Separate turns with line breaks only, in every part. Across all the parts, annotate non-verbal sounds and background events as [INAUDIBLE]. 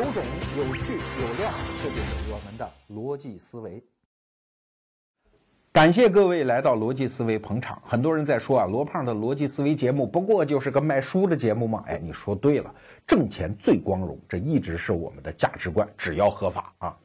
有种、有趣、有料，这就是我们的逻辑思维。感谢各位来到逻辑思维捧场。很多人在说啊，罗胖的逻辑思维节目不过就是个卖书的节目吗？哎，你说对了，挣钱最光荣，这一直是我们的价值观，只要合法啊。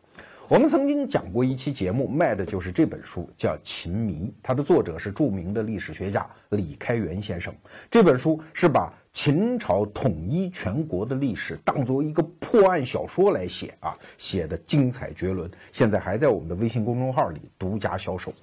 我们曾经讲过一期节目，卖的就是这本书，叫《秦迷》，它的作者是著名的历史学家李开元先生。这本书是把秦朝统一全国的历史当做一个破案小说来写啊，写的精彩绝伦。现在还在我们的微信公众号里独家销售。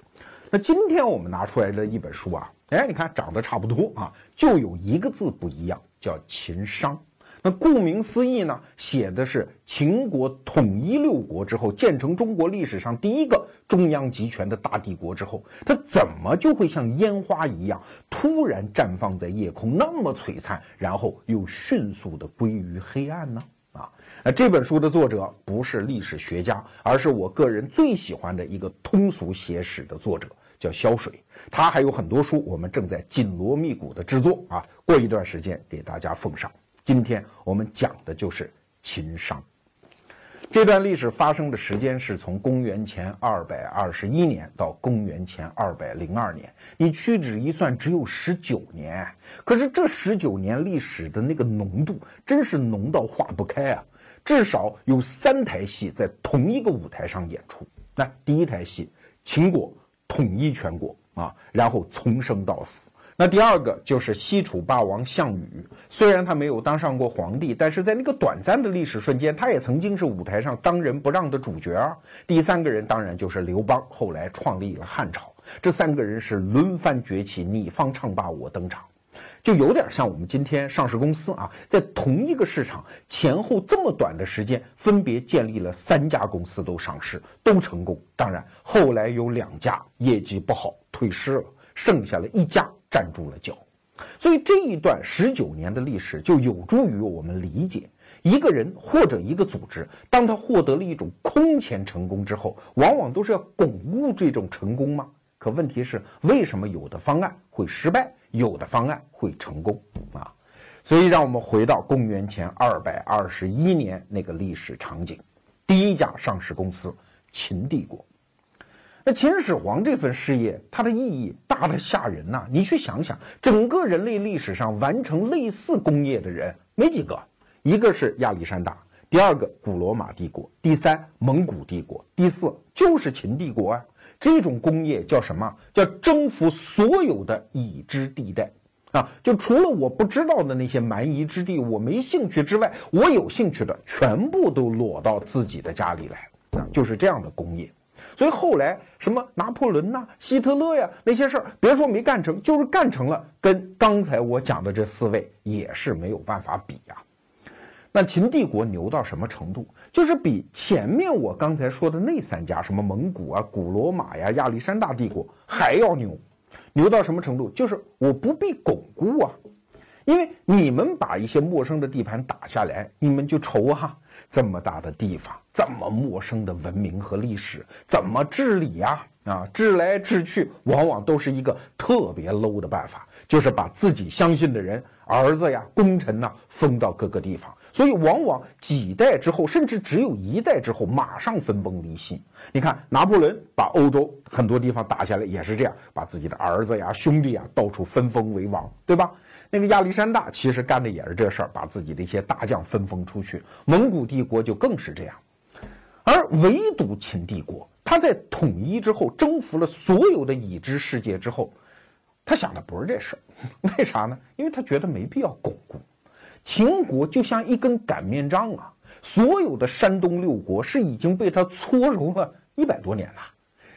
那今天我们拿出来的一本书啊，哎，你看长得差不多啊，就有一个字不一样，叫秦商。那顾名思义呢，写的是秦国统一六国之后，建成中国历史上第一个中央集权的大帝国之后，它怎么就会像烟花一样突然绽放在夜空，那么璀璨，然后又迅速的归于黑暗呢？啊，那这本书的作者不是历史学家，而是我个人最喜欢的一个通俗写史的作者，叫萧水。他还有很多书，我们正在紧锣密鼓的制作啊，过一段时间给大家奉上。今天我们讲的就是秦商。这段历史发生的时间是从公元前二百二十一年到公元前二百零二年，你屈指一算，只有十九年。可是这十九年历史的那个浓度，真是浓到化不开啊！至少有三台戏在同一个舞台上演出。那第一台戏，秦国统一全国啊，然后从生到死。那第二个就是西楚霸王项羽，虽然他没有当上过皇帝，但是在那个短暂的历史瞬间，他也曾经是舞台上当仁不让的主角啊。第三个人当然就是刘邦，后来创立了汉朝。这三个人是轮番崛起，你方唱罢我登场，就有点像我们今天上市公司啊，在同一个市场前后这么短的时间，分别建立了三家公司都上市，都成功。当然后来有两家业绩不好退市了，剩下了一家。站住了脚，所以这一段十九年的历史就有助于我们理解一个人或者一个组织，当他获得了一种空前成功之后，往往都是要巩固这种成功吗？可问题是，为什么有的方案会失败，有的方案会成功啊？所以，让我们回到公元前二百二十一年那个历史场景，第一家上市公司秦帝国。那秦始皇这份事业，它的意义大的吓人呐！你去想想，整个人类历史上完成类似工业的人没几个，一个是亚历山大，第二个古罗马帝国，第三蒙古帝国，第四就是秦帝国啊！这种工业叫什么？叫征服所有的已知地带啊！就除了我不知道的那些蛮夷之地，我没兴趣之外，我有兴趣的全部都裸到自己的家里来啊！就是这样的工业。所以后来什么拿破仑呐、希特勒呀那些事儿，别说没干成，就是干成了，跟刚才我讲的这四位也是没有办法比呀。那秦帝国牛到什么程度？就是比前面我刚才说的那三家，什么蒙古啊、古罗马呀、亚历山大帝国还要牛。牛到什么程度？就是我不必巩固啊，因为你们把一些陌生的地盘打下来，你们就愁哈。这么大的地方，这么陌生的文明和历史，怎么治理呀？啊，治来治去，往往都是一个特别 low 的办法，就是把自己相信的人、儿子呀、功臣呐封到各个地方。所以，往往几代之后，甚至只有一代之后，马上分崩离析。你看，拿破仑把欧洲很多地方打下来，也是这样，把自己的儿子呀、兄弟呀到处分封为王，对吧？那个亚历山大其实干的也是这事儿，把自己的一些大将分封出去。蒙古帝国就更是这样，而唯独秦帝国，他在统一之后，征服了所有的已知世界之后，他想的不是这事儿，[LAUGHS] 为啥呢？因为他觉得没必要巩固。秦国就像一根擀面杖啊，所有的山东六国是已经被他搓揉了一百多年了。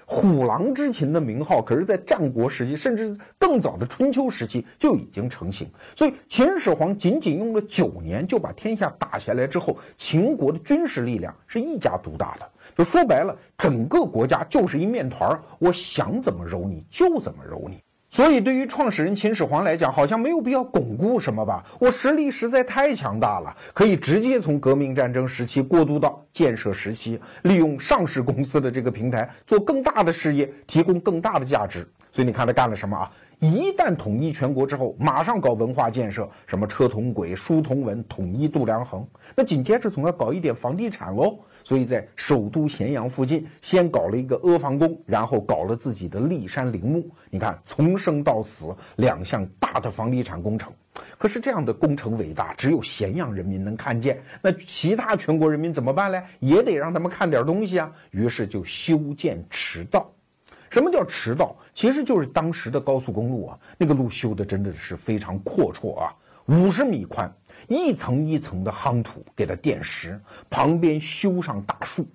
虎狼之秦的名号，可是在战国时期，甚至更早的春秋时期就已经成型。所以秦始皇仅仅用了九年就把天下打下来之后，秦国的军事力量是一家独大的。就说白了，整个国家就是一面团儿，我想怎么揉你就怎么揉你。所以，对于创始人秦始皇来讲，好像没有必要巩固什么吧？我实力实在太强大了，可以直接从革命战争时期过渡到建设时期，利用上市公司的这个平台做更大的事业，提供更大的价值。所以，你看他干了什么啊？一旦统一全国之后，马上搞文化建设，什么车同轨、书同文、统一度量衡。那紧接着总要搞一点房地产喽。所以在首都咸阳附近，先搞了一个阿房宫，然后搞了自己的骊山陵墓。你看，从生到死两项大的房地产工程。可是这样的工程伟大，只有咸阳人民能看见。那其他全国人民怎么办呢？也得让他们看点东西啊。于是就修建驰道。什么叫驰道？其实就是当时的高速公路啊。那个路修的真的是非常阔绰啊，五十米宽。一层一层的夯土给它垫实，旁边修上大树，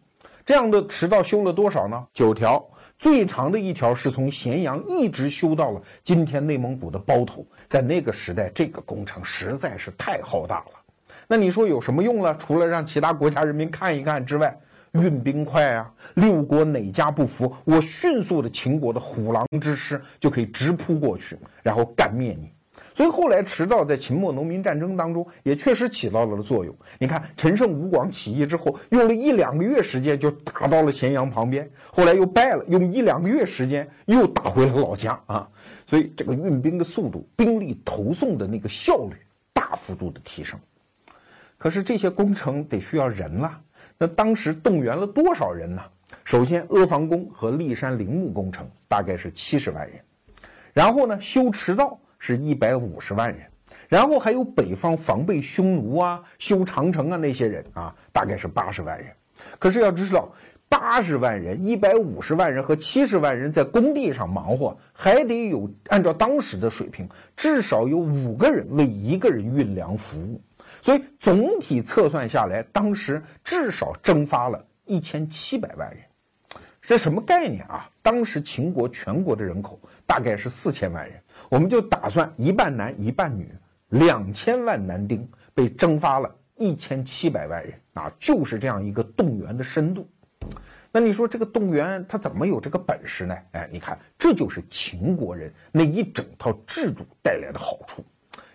这样的驰道修了多少呢？九条，最长的一条是从咸阳一直修到了今天内蒙古的包头。在那个时代，这个工程实在是太浩大了。那你说有什么用呢？除了让其他国家人民看一看之外，运兵快啊！六国哪家不服？我迅速的秦国的虎狼之师就可以直扑过去，然后干灭你。所以后来驰道在秦末农民战争当中也确实起到了作用。你看陈胜吴广起义之后，用了一两个月时间就打到了咸阳旁边，后来又败了，用一两个月时间又打回了老家啊。所以这个运兵的速度、兵力投送的那个效率大幅度的提升。可是这些工程得需要人啊，那当时动员了多少人呢？首先阿房宫和骊山陵墓工程大概是七十万人，然后呢修驰道。是一百五十万人，然后还有北方防备匈奴啊、修长城啊那些人啊，大概是八十万人。可是要知道，八十万人、一百五十万人和七十万人在工地上忙活，还得有按照当时的水平，至少有五个人为一个人运粮服务。所以总体测算下来，当时至少征发了一千七百万人。这什么概念啊？当时秦国全国的人口大概是四千万人。我们就打算一半男一半女，两千万男丁被征发了一千七百万人啊，就是这样一个动员的深度。那你说这个动员他怎么有这个本事呢？哎，你看，这就是秦国人那一整套制度带来的好处。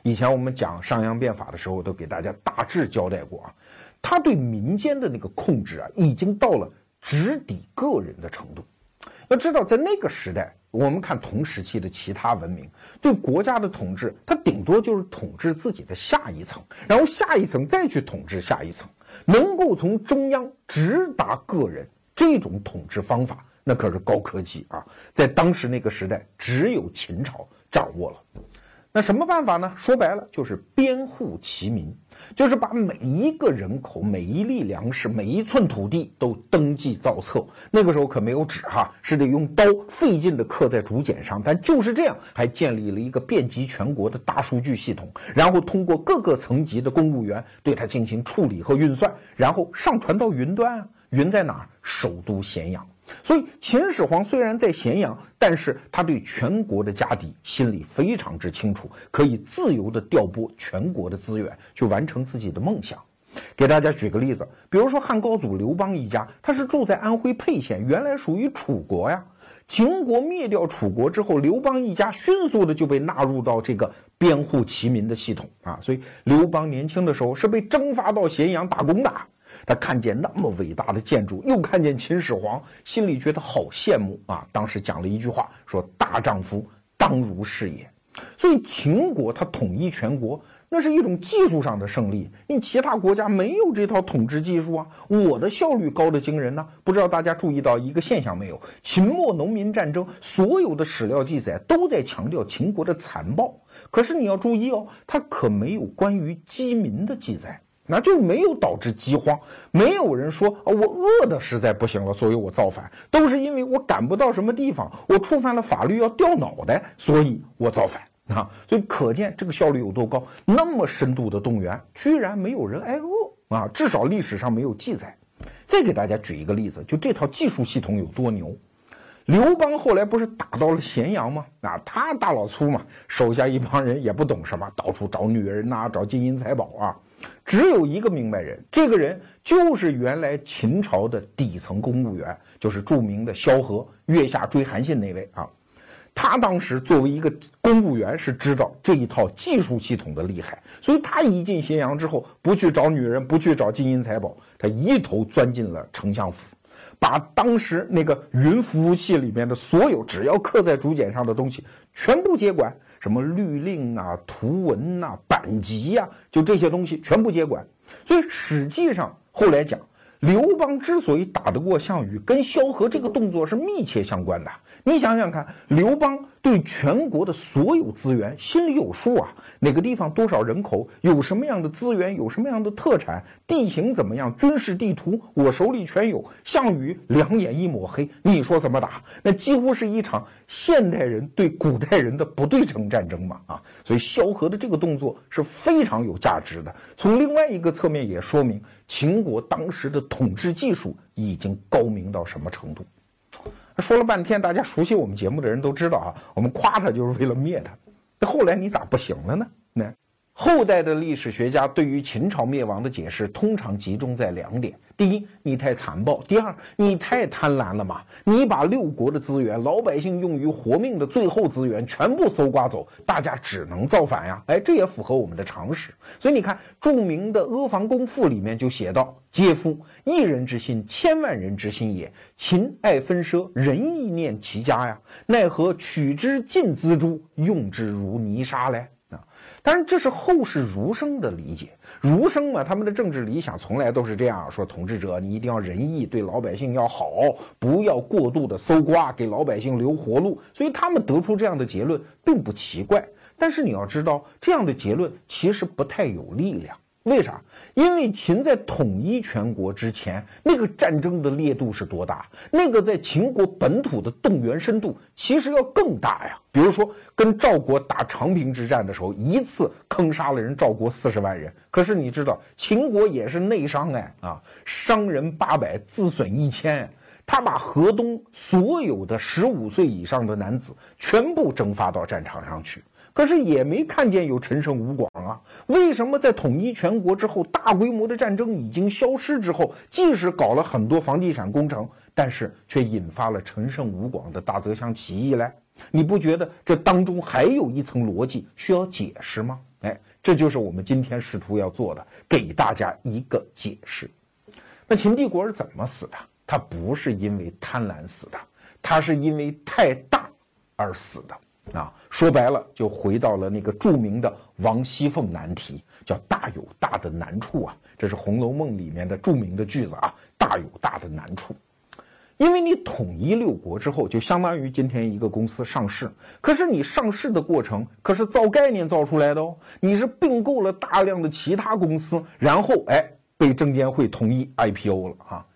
以前我们讲商鞅变法的时候，都给大家大致交代过啊，他对民间的那个控制啊，已经到了直抵个人的程度。要知道，在那个时代。我们看同时期的其他文明，对国家的统治，它顶多就是统治自己的下一层，然后下一层再去统治下一层，能够从中央直达个人，这种统治方法，那可是高科技啊！在当时那个时代，只有秦朝掌握了。那什么办法呢？说白了就是编户齐民，就是把每一个人口、每一粒粮食、每一寸土地都登记造册。那个时候可没有纸哈，是得用刀费劲的刻在竹简上。但就是这样，还建立了一个遍及全国的大数据系统，然后通过各个层级的公务员对它进行处理和运算，然后上传到云端。云在哪儿？首都咸阳。所以秦始皇虽然在咸阳，但是他对全国的家底心里非常之清楚，可以自由的调拨全国的资源去完成自己的梦想。给大家举个例子，比如说汉高祖刘邦一家，他是住在安徽沛县，原来属于楚国呀。秦国灭掉楚国之后，刘邦一家迅速的就被纳入到这个编户齐民的系统啊。所以刘邦年轻的时候是被征发到咸阳打工的。他看见那么伟大的建筑，又看见秦始皇，心里觉得好羡慕啊！当时讲了一句话，说“大丈夫当如是也”。所以秦国他统一全国，那是一种技术上的胜利。因为其他国家没有这套统治技术啊，我的效率高的惊人呢。不知道大家注意到一个现象没有？秦末农民战争所有的史料记载都在强调秦国的残暴，可是你要注意哦，它可没有关于饥民的记载。那就没有导致饥荒，没有人说啊，我饿的实在不行了，所以我造反，都是因为我赶不到什么地方，我触犯了法律要掉脑袋，所以我造反啊。所以可见这个效率有多高，那么深度的动员，居然没有人挨饿啊，至少历史上没有记载。再给大家举一个例子，就这套技术系统有多牛。刘邦后来不是打到了咸阳吗？啊，他大老粗嘛，手下一帮人也不懂什么，到处找女人呐，找金银财宝啊。只有一个明白人，这个人就是原来秦朝的底层公务员，就是著名的萧何，月下追韩信那位啊。他当时作为一个公务员，是知道这一套技术系统的厉害，所以他一进咸阳之后，不去找女人，不去找金银财宝，他一头钻进了丞相府，把当时那个云服务器里面的所有只要刻在竹简上的东西全部接管，什么律令啊、图文呐、版籍呀，就这些东西全部接管。所以实际上后来讲，刘邦之所以打得过项羽，跟萧何这个动作是密切相关的。你想想看，刘邦对全国的所有资源心里有数啊，哪个地方多少人口，有什么样的资源，有什么样的特产，地形怎么样，军事地图我手里全有。项羽两眼一抹黑，你说怎么打？那几乎是一场现代人对古代人的不对称战争嘛啊！所以萧何的这个动作是非常有价值的。从另外一个侧面也说明秦国当时的统治技术已经高明到什么程度。说了半天，大家熟悉我们节目的人都知道啊，我们夸他就是为了灭他。那后来你咋不行了呢？那后代的历史学家对于秦朝灭亡的解释，通常集中在两点。第一，你太残暴；第二，你太贪婪了嘛！你把六国的资源、老百姓用于活命的最后资源全部搜刮走，大家只能造反呀！哎，这也符合我们的常识。所以你看，著名的《阿房宫赋》里面就写道：“嗟夫！一人之心，千万人之心也。秦爱分奢，人亦念其家呀，奈何取之尽锱铢，用之如泥沙嘞？”当然这是后世儒生的理解。儒生嘛，他们的政治理想从来都是这样说：统治者，你一定要仁义，对老百姓要好，不要过度的搜刮，给老百姓留活路。所以他们得出这样的结论并不奇怪。但是你要知道，这样的结论其实不太有力量。为啥？因为秦在统一全国之前，那个战争的烈度是多大？那个在秦国本土的动员深度其实要更大呀。比如说，跟赵国打长平之战的时候，一次坑杀了人赵国四十万人。可是你知道，秦国也是内伤哎啊，伤人八百，自损一千。他把河东所有的十五岁以上的男子全部征发到战场上去。可是也没看见有陈胜吴广啊？为什么在统一全国之后，大规模的战争已经消失之后，即使搞了很多房地产工程，但是却引发了陈胜吴广的大泽乡起义嘞？你不觉得这当中还有一层逻辑需要解释吗？哎，这就是我们今天试图要做的，给大家一个解释。那秦帝国是怎么死的？他不是因为贪婪死的，他是因为太大而死的。啊，说白了就回到了那个著名的王熙凤难题，叫“大有大的难处”啊，这是《红楼梦》里面的著名的句子啊，“大有大的难处”。因为你统一六国之后，就相当于今天一个公司上市，可是你上市的过程可是造概念造出来的哦，你是并购了大量的其他公司，然后哎被证监会同意 IPO 了哈。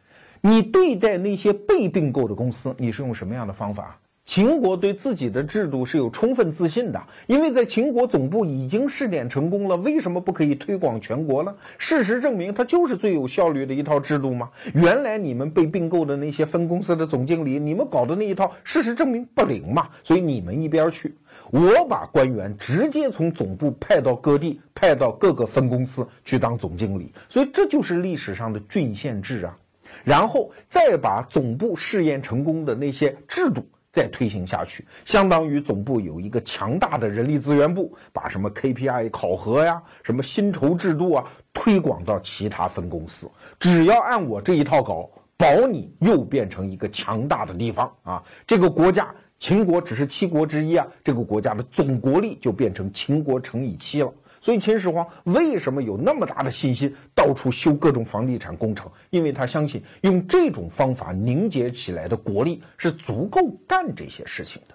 你对待那些被并购的公司，你是用什么样的方法？秦国对自己的制度是有充分自信的，因为在秦国总部已经试点成功了，为什么不可以推广全国呢？事实证明，它就是最有效率的一套制度吗？原来你们被并购的那些分公司的总经理，你们搞的那一套，事实证明不灵嘛，所以你们一边去，我把官员直接从总部派到各地，派到各个分公司去当总经理，所以这就是历史上的郡县制啊，然后再把总部试验成功的那些制度。再推行下去，相当于总部有一个强大的人力资源部，把什么 KPI 考核呀、什么薪酬制度啊推广到其他分公司。只要按我这一套搞，保你又变成一个强大的地方啊！这个国家，秦国只是七国之一啊，这个国家的总国力就变成秦国乘以七了。所以秦始皇为什么有那么大的信心，到处修各种房地产工程？因为他相信用这种方法凝结起来的国力是足够干这些事情的。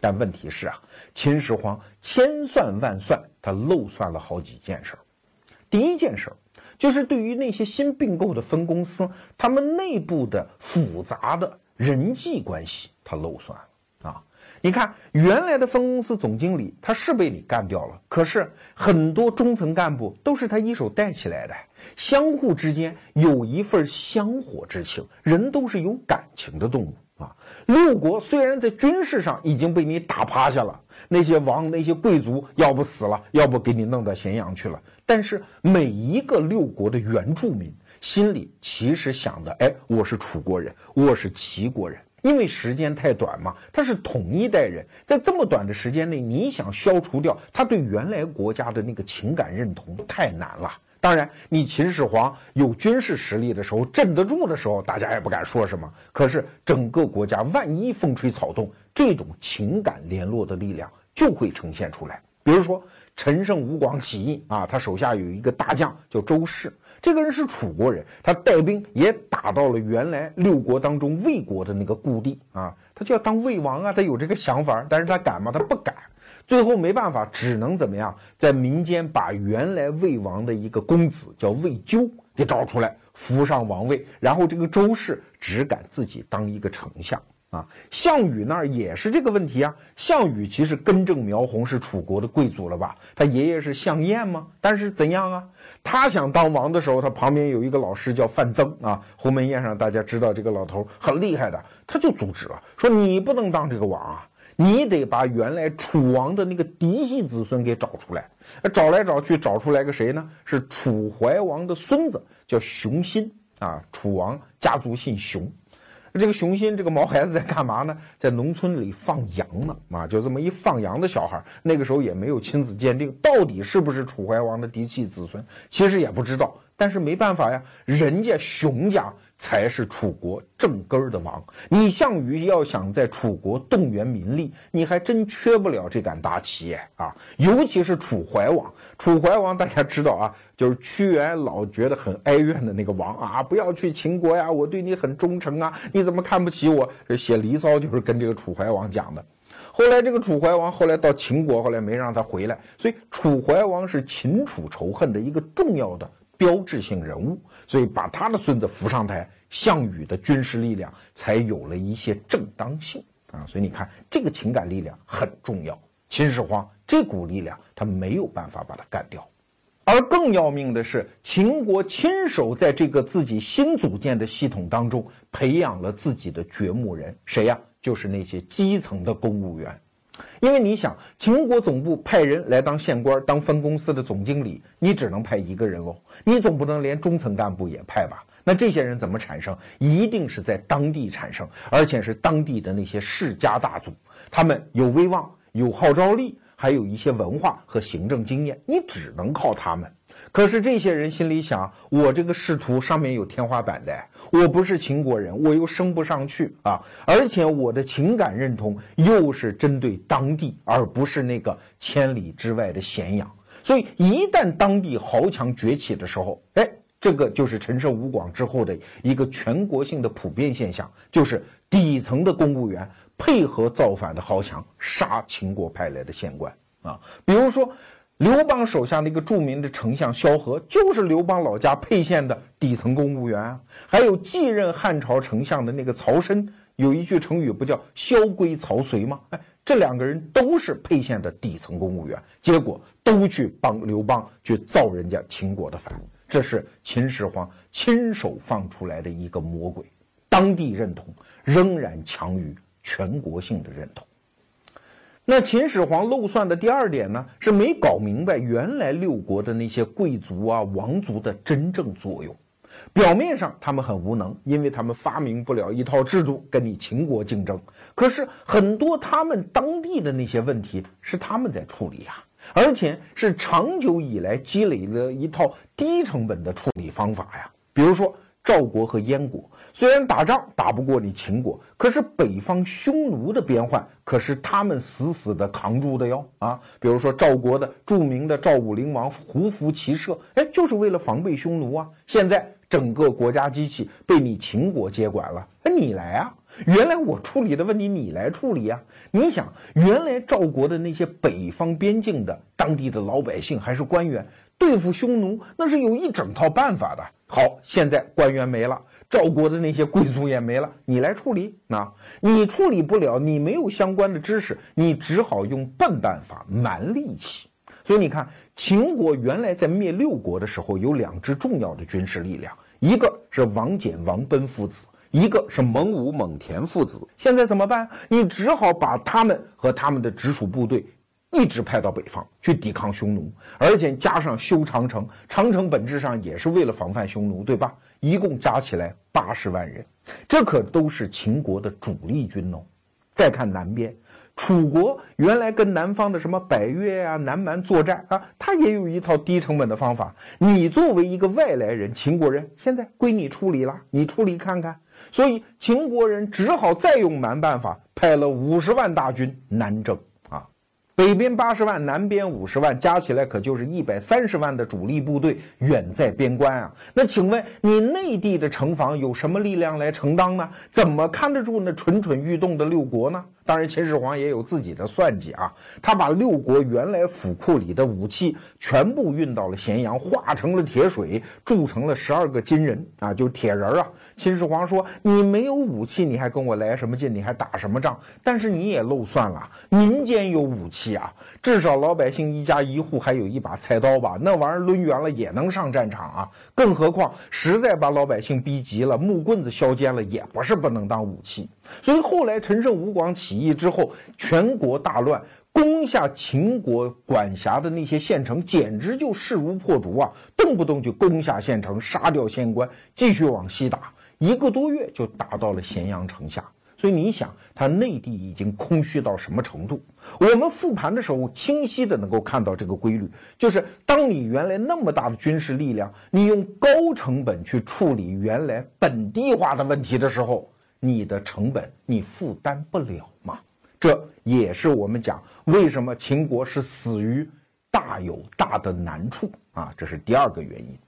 但问题是啊，秦始皇千算万算，他漏算了好几件事儿。第一件事儿就是对于那些新并购的分公司，他们内部的复杂的人际关系，他漏算了。你看，原来的分公司总经理他是被你干掉了，可是很多中层干部都是他一手带起来的，相互之间有一份香火之情。人都是有感情的动物啊。六国虽然在军事上已经被你打趴下了，那些王、那些贵族要不死了，要不给你弄到咸阳去了，但是每一个六国的原住民心里其实想的，哎，我是楚国人，我是齐国人。因为时间太短嘛，他是同一代人，在这么短的时间内，你想消除掉他对原来国家的那个情感认同太难了。当然，你秦始皇有军事实力的时候，镇得住的时候，大家也不敢说什么。可是整个国家万一风吹草动，这种情感联络的力量就会呈现出来。比如说陈胜吴广起义啊，他手下有一个大将叫周氏，这个人是楚国人，他带兵也打到了原来六国当中魏国的那个故地啊，他就要当魏王啊，他有这个想法，但是他敢吗？他不敢。最后没办法，只能怎么样，在民间把原来魏王的一个公子叫魏咎给找出来，扶上王位。然后这个周氏只敢自己当一个丞相啊。项羽那儿也是这个问题啊。项羽其实根正苗红，是楚国的贵族了吧？他爷爷是项燕吗？但是怎样啊？他想当王的时候，他旁边有一个老师叫范增啊。鸿门宴上大家知道这个老头很厉害的，他就阻止了，说你不能当这个王啊。你得把原来楚王的那个嫡系子孙给找出来，找来找去找出来个谁呢？是楚怀王的孙子，叫熊心啊。楚王家族姓熊，这个熊心这个毛孩子在干嘛呢？在农村里放羊呢啊，就这么一放羊的小孩。那个时候也没有亲子鉴定，到底是不是楚怀王的嫡系子孙，其实也不知道。但是没办法呀，人家熊家。才是楚国正根儿的王。你项羽要想在楚国动员民力，你还真缺不了这杆大旗啊！尤其是楚怀王，楚怀王大家知道啊，就是屈原老觉得很哀怨的那个王啊，不要去秦国呀，我对你很忠诚啊，你怎么看不起我？写《离骚》就是跟这个楚怀王讲的。后来这个楚怀王后来到秦国，后来没让他回来，所以楚怀王是秦楚仇恨的一个重要的。标志性人物，所以把他的孙子扶上台，项羽的军事力量才有了一些正当性啊！所以你看，这个情感力量很重要。秦始皇这股力量，他没有办法把它干掉。而更要命的是，秦国亲手在这个自己新组建的系统当中培养了自己的掘墓人，谁呀？就是那些基层的公务员。因为你想，秦国总部派人来当县官、当分公司的总经理，你只能派一个人喽，你总不能连中层干部也派吧？那这些人怎么产生？一定是在当地产生，而且是当地的那些世家大族，他们有威望、有号召力，还有一些文化和行政经验，你只能靠他们。可是这些人心里想：我这个仕途上面有天花板的，我不是秦国人，我又升不上去啊！而且我的情感认同又是针对当地，而不是那个千里之外的咸阳。所以一旦当地豪强崛起的时候，哎，这个就是陈胜吴广之后的一个全国性的普遍现象，就是底层的公务员配合造反的豪强杀秦国派来的县官啊，比如说。刘邦手下那个著名的丞相萧何，就是刘邦老家沛县的底层公务员啊。还有继任汉朝丞相的那个曹参，有一句成语不叫“萧规曹随”吗？哎，这两个人都是沛县的底层公务员，结果都去帮刘邦去造人家秦国的反。这是秦始皇亲手放出来的一个魔鬼，当地认同仍然强于全国性的认同。那秦始皇漏算的第二点呢，是没搞明白原来六国的那些贵族啊、王族的真正作用。表面上他们很无能，因为他们发明不了一套制度跟你秦国竞争。可是很多他们当地的那些问题是他们在处理啊，而且是长久以来积累了一套低成本的处理方法呀。比如说。赵国和燕国虽然打仗打不过你秦国，可是北方匈奴的边患可是他们死死的扛住的哟啊！比如说赵国的著名的赵武灵王胡服骑射，哎，就是为了防备匈奴啊。现在整个国家机器被你秦国接管了，哎，你来啊！原来我处理的问题你来处理呀？你想，原来赵国的那些北方边境的当地的老百姓还是官员对付匈奴，那是有一整套办法的。好，现在官员没了，赵国的那些贵族也没了，你来处理啊？你处理不了，你没有相关的知识，你只好用笨办法、蛮力气。所以你看，秦国原来在灭六国的时候，有两支重要的军事力量，一个是王翦、王奔父子，一个是蒙武、蒙恬父子。现在怎么办？你只好把他们和他们的直属部队。一直派到北方去抵抗匈奴，而且加上修长城，长城本质上也是为了防范匈奴，对吧？一共加起来八十万人，这可都是秦国的主力军哦。再看南边，楚国原来跟南方的什么百越啊、南蛮作战啊，他也有一套低成本的方法。你作为一个外来人，秦国人，现在归你处理了，你处理看看。所以秦国人只好再用蛮办法，派了五十万大军南征。北边八十万，南边五十万，加起来可就是一百三十万的主力部队远在边关啊！那请问你内地的城防有什么力量来承担呢？怎么看得住那蠢蠢欲动的六国呢？当然，秦始皇也有自己的算计啊！他把六国原来府库里的武器全部运到了咸阳，化成了铁水，铸成了十二个金人啊，就铁人啊！秦始皇说：“你没有武器，你还跟我来什么劲？你还打什么仗？但是你也漏算了，民间有武器啊，至少老百姓一家一户还有一把菜刀吧？那玩意儿抡圆了也能上战场啊！更何况，实在把老百姓逼急了，木棍子削尖了也不是不能当武器。”所以后来陈胜吴广起义之后，全国大乱，攻下秦国管辖的那些县城，简直就势如破竹啊！动不动就攻下县城，杀掉县官，继续往西打，一个多月就打到了咸阳城下。所以你想，他内地已经空虚到什么程度？我们复盘的时候，清晰的能够看到这个规律，就是当你原来那么大的军事力量，你用高成本去处理原来本地化的问题的时候。你的成本你负担不了嘛？这也是我们讲为什么秦国是死于大有大的难处啊，这是第二个原因。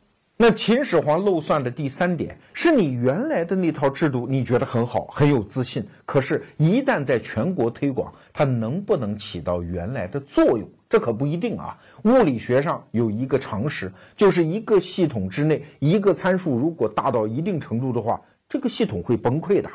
那秦始皇漏算的第三点是你原来的那套制度，你觉得很好，很有自信，可是，一旦在全国推广，它能不能起到原来的作用？这可不一定啊。物理学上有一个常识，就是一个系统之内，一个参数如果大到一定程度的话。这个系统会崩溃的。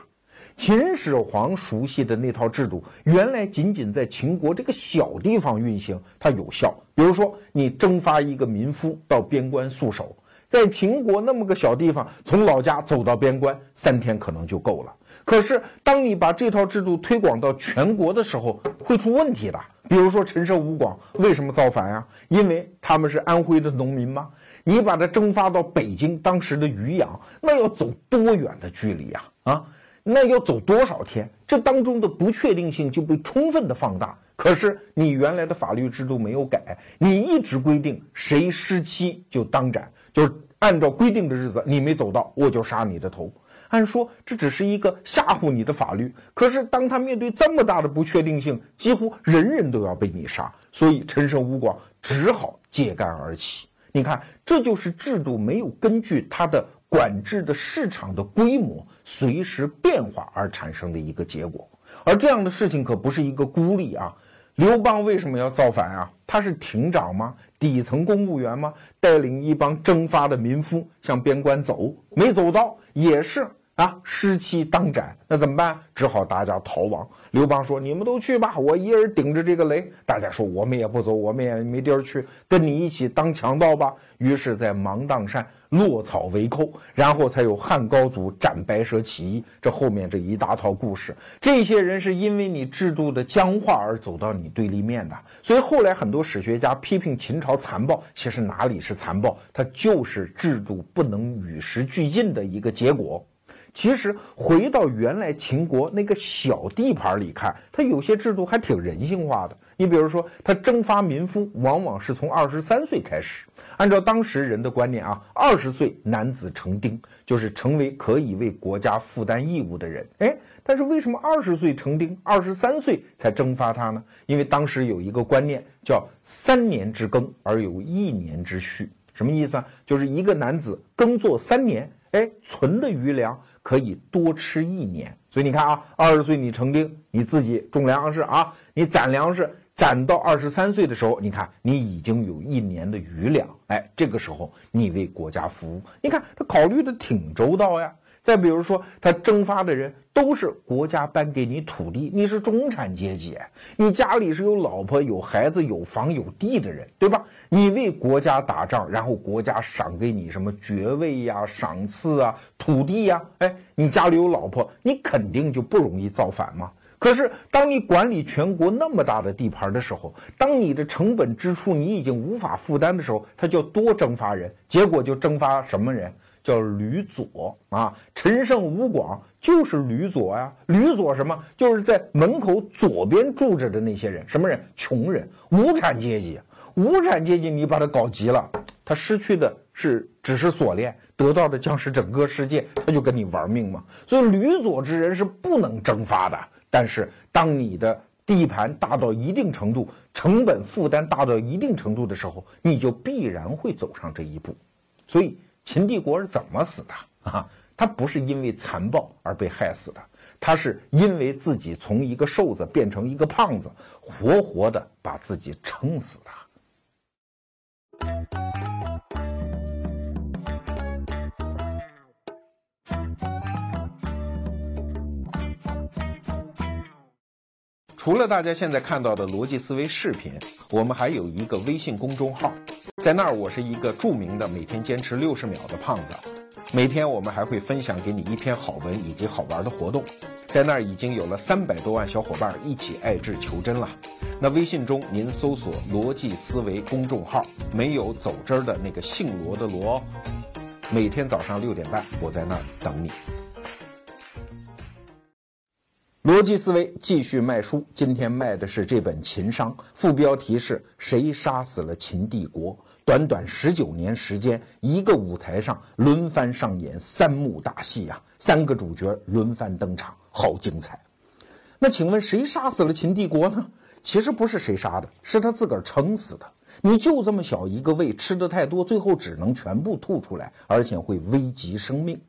秦始皇熟悉的那套制度，原来仅仅在秦国这个小地方运行，它有效。比如说，你征发一个民夫到边关戍守，在秦国那么个小地方，从老家走到边关，三天可能就够了。可是，当你把这套制度推广到全国的时候，会出问题的。比如说，陈胜吴广为什么造反呀？因为他们是安徽的农民吗？你把它征发到北京，当时的渔阳，那要走多远的距离呀？啊，那要走多少天？这当中的不确定性就被充分的放大。可是你原来的法律制度没有改，你一直规定谁失期就当斩，就是按照规定的日子你没走到，我就杀你的头。按说这只是一个吓唬你的法律，可是当他面对这么大的不确定性，几乎人人都要被你杀，所以陈胜吴广只好揭竿而起。你看，这就是制度没有根据它的管制的市场的规模随时变化而产生的一个结果。而这样的事情可不是一个孤立啊！刘邦为什么要造反啊？他是亭长吗？底层公务员吗？带领一帮征发的民夫向边关走，没走到也是。啊，失期当斩，那怎么办？只好大家逃亡。刘邦说：“你们都去吧，我一人顶着这个雷。”大家说：“我们也不走，我们也没地儿去，跟你一起当强盗吧。”于是，在芒砀山落草为寇，然后才有汉高祖斩白蛇起义。这后面这一大套故事，这些人是因为你制度的僵化而走到你对立面的。所以后来很多史学家批评秦朝残暴，其实哪里是残暴，它就是制度不能与时俱进的一个结果。其实回到原来秦国那个小地盘里看，他有些制度还挺人性化的。你比如说，他征发民夫，往往是从二十三岁开始。按照当时人的观念啊，二十岁男子成丁，就是成为可以为国家负担义务的人。哎，但是为什么二十岁成丁，二十三岁才征发他呢？因为当时有一个观念叫“三年之耕而有一年之蓄”，什么意思啊？就是一个男子耕作三年，哎，存的余粮。可以多吃一年，所以你看啊，二十岁你成丁，你自己种粮食啊，你攒粮食，攒到二十三岁的时候，你看你已经有一年的余粮，哎，这个时候你为国家服务，你看他考虑的挺周到呀。再比如说，他征发的人都是国家颁给你土地，你是中产阶级，你家里是有老婆、有孩子、有房有地的人，对吧？你为国家打仗，然后国家赏给你什么爵位呀、赏赐啊、土地呀，哎，你家里有老婆，你肯定就不容易造反嘛。可是，当你管理全国那么大的地盘的时候，当你的成本支出你已经无法负担的时候，他就多征发人，结果就征发什么人？叫吕左啊。陈胜吴广就是吕左呀。吕左什么？就是在门口左边住着的那些人，什么人？穷人，无产阶级。无产阶级，你把他搞急了，他失去的是只是锁链，得到的将是整个世界，他就跟你玩命嘛。所以吕左之人是不能征发的。但是当你的地盘大到一定程度，成本负担大到一定程度的时候，你就必然会走上这一步。所以秦帝国是怎么死的 [LAUGHS] 啊？他不是因为残暴而被害死的，他是因为自己从一个瘦子变成一个胖子，活活的把自己撑死的。除了大家现在看到的逻辑思维视频，我们还有一个微信公众号，在那儿我是一个著名的每天坚持六十秒的胖子。每天我们还会分享给你一篇好文以及好玩的活动，在那儿已经有了三百多万小伙伴一起爱智求真了。那微信中您搜索“逻辑思维”公众号，没有走之儿的那个姓罗的罗。每天早上六点半，我在那儿等你。逻辑思维继续卖书，今天卖的是这本《秦商》，副标题是谁杀死了秦帝国？短短十九年时间，一个舞台上轮番上演三幕大戏呀，三个主角轮番登场，好精彩。那请问谁杀死了秦帝国呢？其实不是谁杀的，是他自个儿撑死的。你就这么小一个胃，吃的太多，最后只能全部吐出来，而且会危及生命。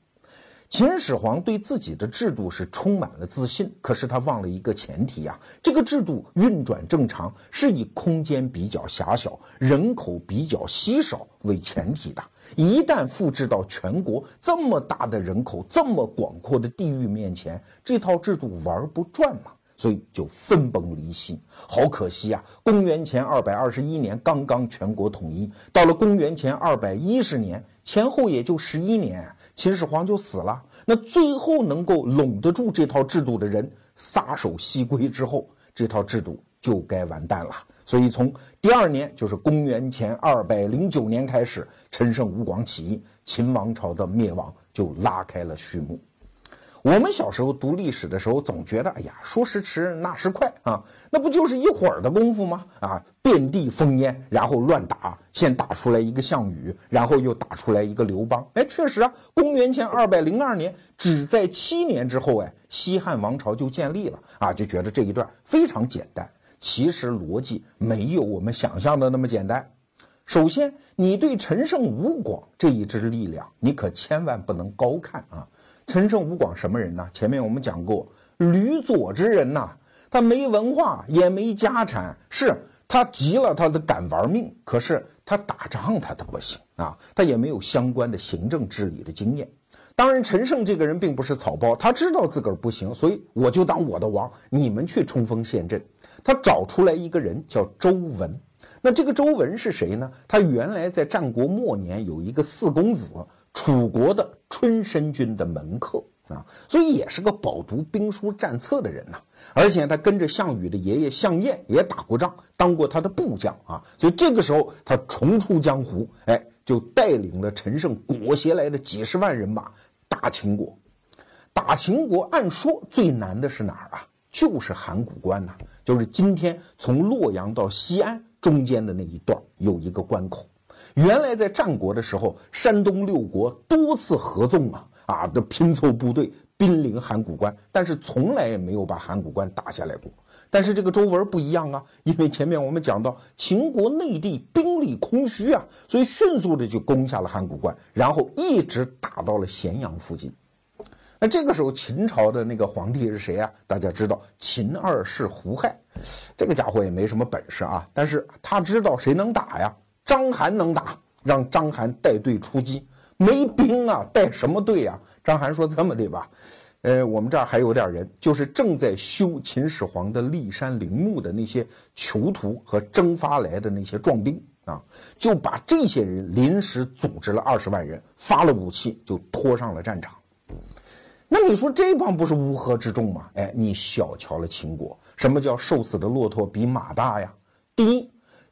秦始皇对自己的制度是充满了自信，可是他忘了一个前提啊，这个制度运转正常是以空间比较狭小、人口比较稀少为前提的。一旦复制到全国这么大的人口、这么广阔的地域面前，这套制度玩不转嘛，所以就分崩离析。好可惜啊！公元前二百二十一年刚刚全国统一，到了公元前二百一十年前后也就十一年。秦始皇就死了，那最后能够拢得住这套制度的人撒手西归之后，这套制度就该完蛋了。所以从第二年，就是公元前二百零九年开始，陈胜吴广起义，秦王朝的灭亡就拉开了序幕。我们小时候读历史的时候，总觉得，哎呀，说时迟，那时快啊，那不就是一会儿的功夫吗？啊，遍地烽烟，然后乱打，先打出来一个项羽，然后又打出来一个刘邦。哎，确实啊，公元前二百零二年，只在七年之后，哎，西汉王朝就建立了啊，就觉得这一段非常简单。其实逻辑没有我们想象的那么简单。首先，你对陈胜吴广这一支力量，你可千万不能高看啊。陈胜吴广什么人呢？前面我们讲过，吕左之人呐，他没文化，也没家产，是他急了，他都敢玩命。可是他打仗，他都不行啊，他也没有相关的行政治理的经验。当然，陈胜这个人并不是草包，他知道自个儿不行，所以我就当我的王，你们去冲锋陷阵。他找出来一个人叫周文，那这个周文是谁呢？他原来在战国末年有一个四公子。楚国的春申君的门客啊，所以也是个饱读兵书战策的人呐。而且他跟着项羽的爷爷项燕也打过仗，当过他的部将啊。所以这个时候他重出江湖，哎，就带领了陈胜裹挟来的几十万人马打秦国。打秦国按说最难的是哪儿啊？就是函谷关呐，就是今天从洛阳到西安中间的那一段有一个关口。原来在战国的时候，山东六国多次合纵啊啊，都拼凑部队兵临函谷关，但是从来也没有把函谷关打下来过。但是这个周文不一样啊，因为前面我们讲到秦国内地兵力空虚啊，所以迅速的就攻下了函谷关，然后一直打到了咸阳附近。那这个时候秦朝的那个皇帝是谁啊？大家知道秦二世胡亥，这个家伙也没什么本事啊，但是他知道谁能打呀。章邯能打，让章邯带队出击。没兵啊，带什么队啊？章邯说：“这么的吧，呃，我们这儿还有点人，就是正在修秦始皇的骊山陵墓的那些囚徒和征发来的那些壮丁啊，就把这些人临时组织了二十万人，发了武器，就拖上了战场。那你说这帮不是乌合之众吗？哎，你小瞧了秦国。什么叫瘦死的骆驼比马大呀？第一。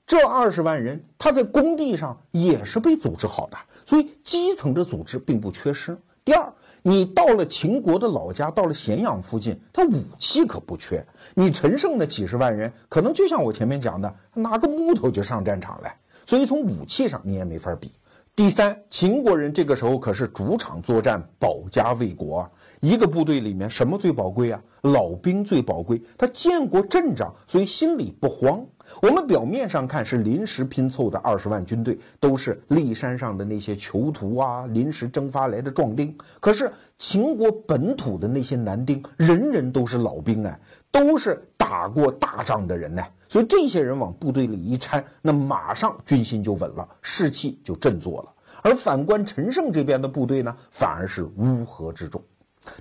这二十万人他在工地上也是被组织好的，所以基层的组织并不缺失。第二，你到了秦国的老家，到了咸阳附近，他武器可不缺。你陈胜的几十万人，可能就像我前面讲的，拿个木头就上战场来，所以从武器上你也没法比。第三，秦国人这个时候可是主场作战，保家卫国啊。一个部队里面什么最宝贵啊？老兵最宝贵。他见过阵仗，所以心里不慌。我们表面上看是临时拼凑的二十万军队，都是骊山上的那些囚徒啊，临时征发来的壮丁。可是秦国本土的那些男丁，人人都是老兵哎，都是打过大仗的人呢。所以这些人往部队里一掺，那马上军心就稳了，士气就振作了。而反观陈胜这边的部队呢，反而是乌合之众。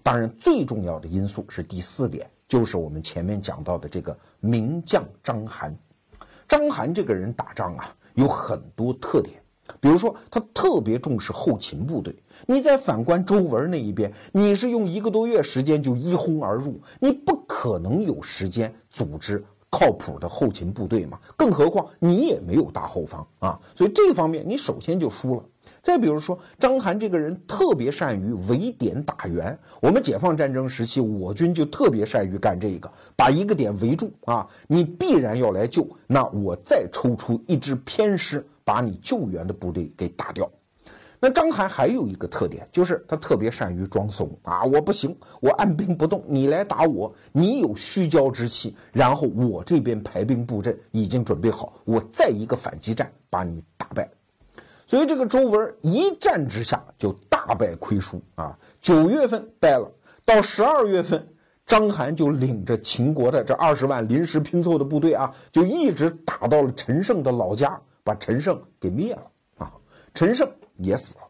当然，最重要的因素是第四点，就是我们前面讲到的这个名将章邯。章邯这个人打仗啊，有很多特点，比如说他特别重视后勤部队。你再反观周文那一边，你是用一个多月时间就一哄而入，你不可能有时间组织。靠谱的后勤部队嘛，更何况你也没有大后方啊，所以这方面你首先就输了。再比如说，章邯这个人特别善于围点打援，我们解放战争时期，我军就特别善于干这个，把一个点围住啊，你必然要来救，那我再抽出一支偏师，把你救援的部队给打掉。那章邯还有一个特点，就是他特别善于装怂啊！我不行，我按兵不动，你来打我，你有虚骄之气，然后我这边排兵布阵已经准备好，我再一个反击战把你打败。所以这个周文一战之下就大败亏输啊！九月份败了，到十二月份，章邯就领着秦国的这二十万临时拼凑的部队啊，就一直打到了陈胜的老家，把陈胜给灭了啊！陈胜。也死了，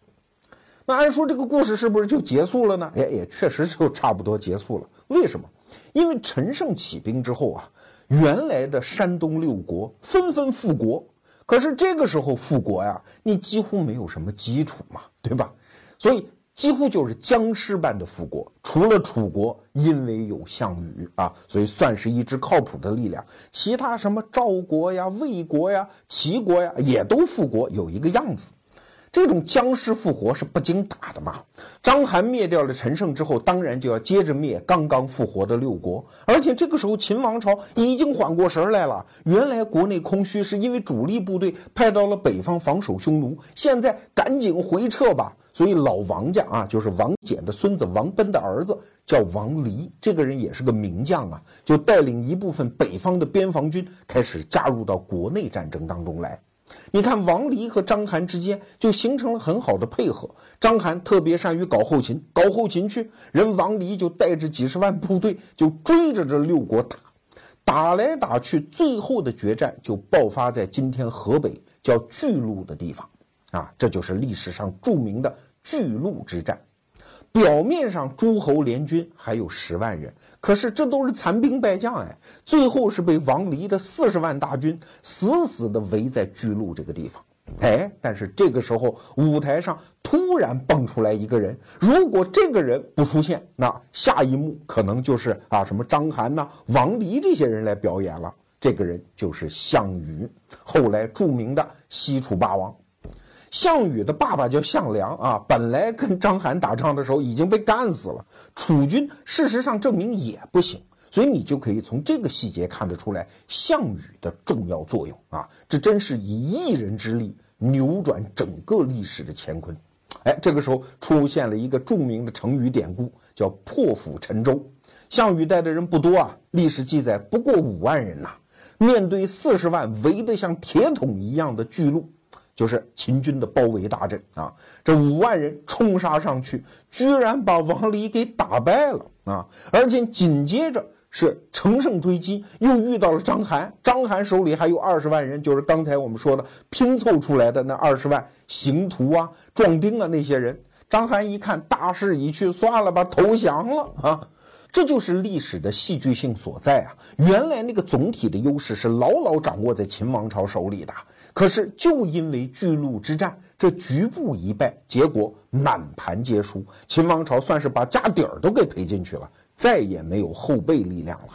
那按说这个故事是不是就结束了呢？哎，也确实就差不多结束了。为什么？因为陈胜起兵之后啊，原来的山东六国纷纷复国，可是这个时候复国呀，你几乎没有什么基础嘛，对吧？所以几乎就是僵尸般的复国。除了楚国，因为有项羽啊，所以算是一支靠谱的力量。其他什么赵国呀、魏国呀、齐国呀，也都复国，有一个样子。这种僵尸复活是不经打的嘛？章邯灭掉了陈胜之后，当然就要接着灭刚刚复活的六国。而且这个时候，秦王朝已经缓过神来了。原来国内空虚是因为主力部队派到了北方防守匈奴，现在赶紧回撤吧。所以老王家啊，就是王翦的孙子王奔的儿子，叫王离，这个人也是个名将啊，就带领一部分北方的边防军开始加入到国内战争当中来。你看王离和章邯之间就形成了很好的配合。章邯特别善于搞后勤，搞后勤去，人王离就带着几十万部队就追着这六国打，打来打去，最后的决战就爆发在今天河北叫巨鹿的地方，啊，这就是历史上著名的巨鹿之战。表面上诸侯联军还有十万人，可是这都是残兵败将哎，最后是被王离的四十万大军死死的围在巨鹿这个地方，哎，但是这个时候舞台上突然蹦出来一个人，如果这个人不出现，那下一幕可能就是啊什么章邯呐、王离这些人来表演了。这个人就是项羽，后来著名的西楚霸王。项羽的爸爸叫项梁啊，本来跟章邯打仗的时候已经被干死了。楚军事实上证明也不行，所以你就可以从这个细节看得出来项羽的重要作用啊！这真是以一人之力扭转整个历史的乾坤。哎，这个时候出现了一个著名的成语典故，叫破釜沉舟。项羽带的人不多啊，历史记载不过五万人呐，面对四十万围得像铁桶一样的巨鹿。就是秦军的包围大阵啊！这五万人冲杀上去，居然把王离给打败了啊！而且紧接着是乘胜追击，又遇到了章邯。章邯手里还有二十万人，就是刚才我们说的拼凑出来的那二十万刑徒啊、壮丁啊那些人。章邯一看大势已去，算了吧，投降了啊！这就是历史的戏剧性所在啊！原来那个总体的优势是牢牢掌握在秦王朝手里的，可是就因为巨鹿之战，这局部一败，结果满盘皆输，秦王朝算是把家底儿都给赔进去了，再也没有后备力量了。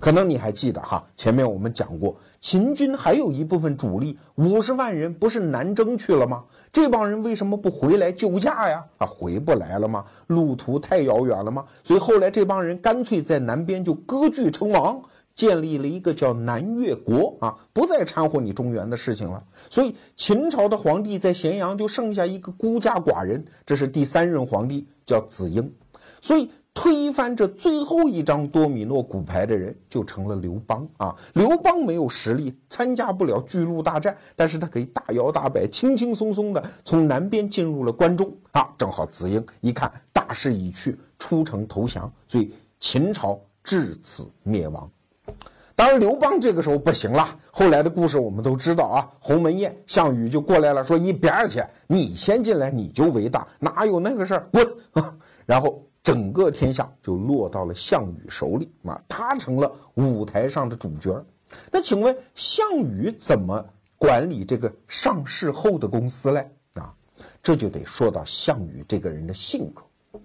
可能你还记得哈，前面我们讲过，秦军还有一部分主力五十万人不是南征去了吗？这帮人为什么不回来救驾呀？啊，回不来了吗？路途太遥远了吗？所以后来这帮人干脆在南边就割据称王，建立了一个叫南越国啊，不再掺和你中原的事情了。所以秦朝的皇帝在咸阳就剩下一个孤家寡人，这是第三任皇帝，叫子婴。所以。推翻这最后一张多米诺骨牌的人就成了刘邦啊！刘邦没有实力，参加不了巨鹿大战，但是他可以大摇大摆、轻轻松松的从南边进入了关中啊！正好子婴一看大势已去，出城投降，所以秦朝至此灭亡。当然，刘邦这个时候不行了。后来的故事我们都知道啊，鸿门宴，项羽就过来了，说一边儿去，你先进来你就伟大，哪有那个事儿？滚！[LAUGHS] 然后。整个天下就落到了项羽手里啊，他成了舞台上的主角。那请问项羽怎么管理这个上市后的公司嘞？啊，这就得说到项羽这个人的性格。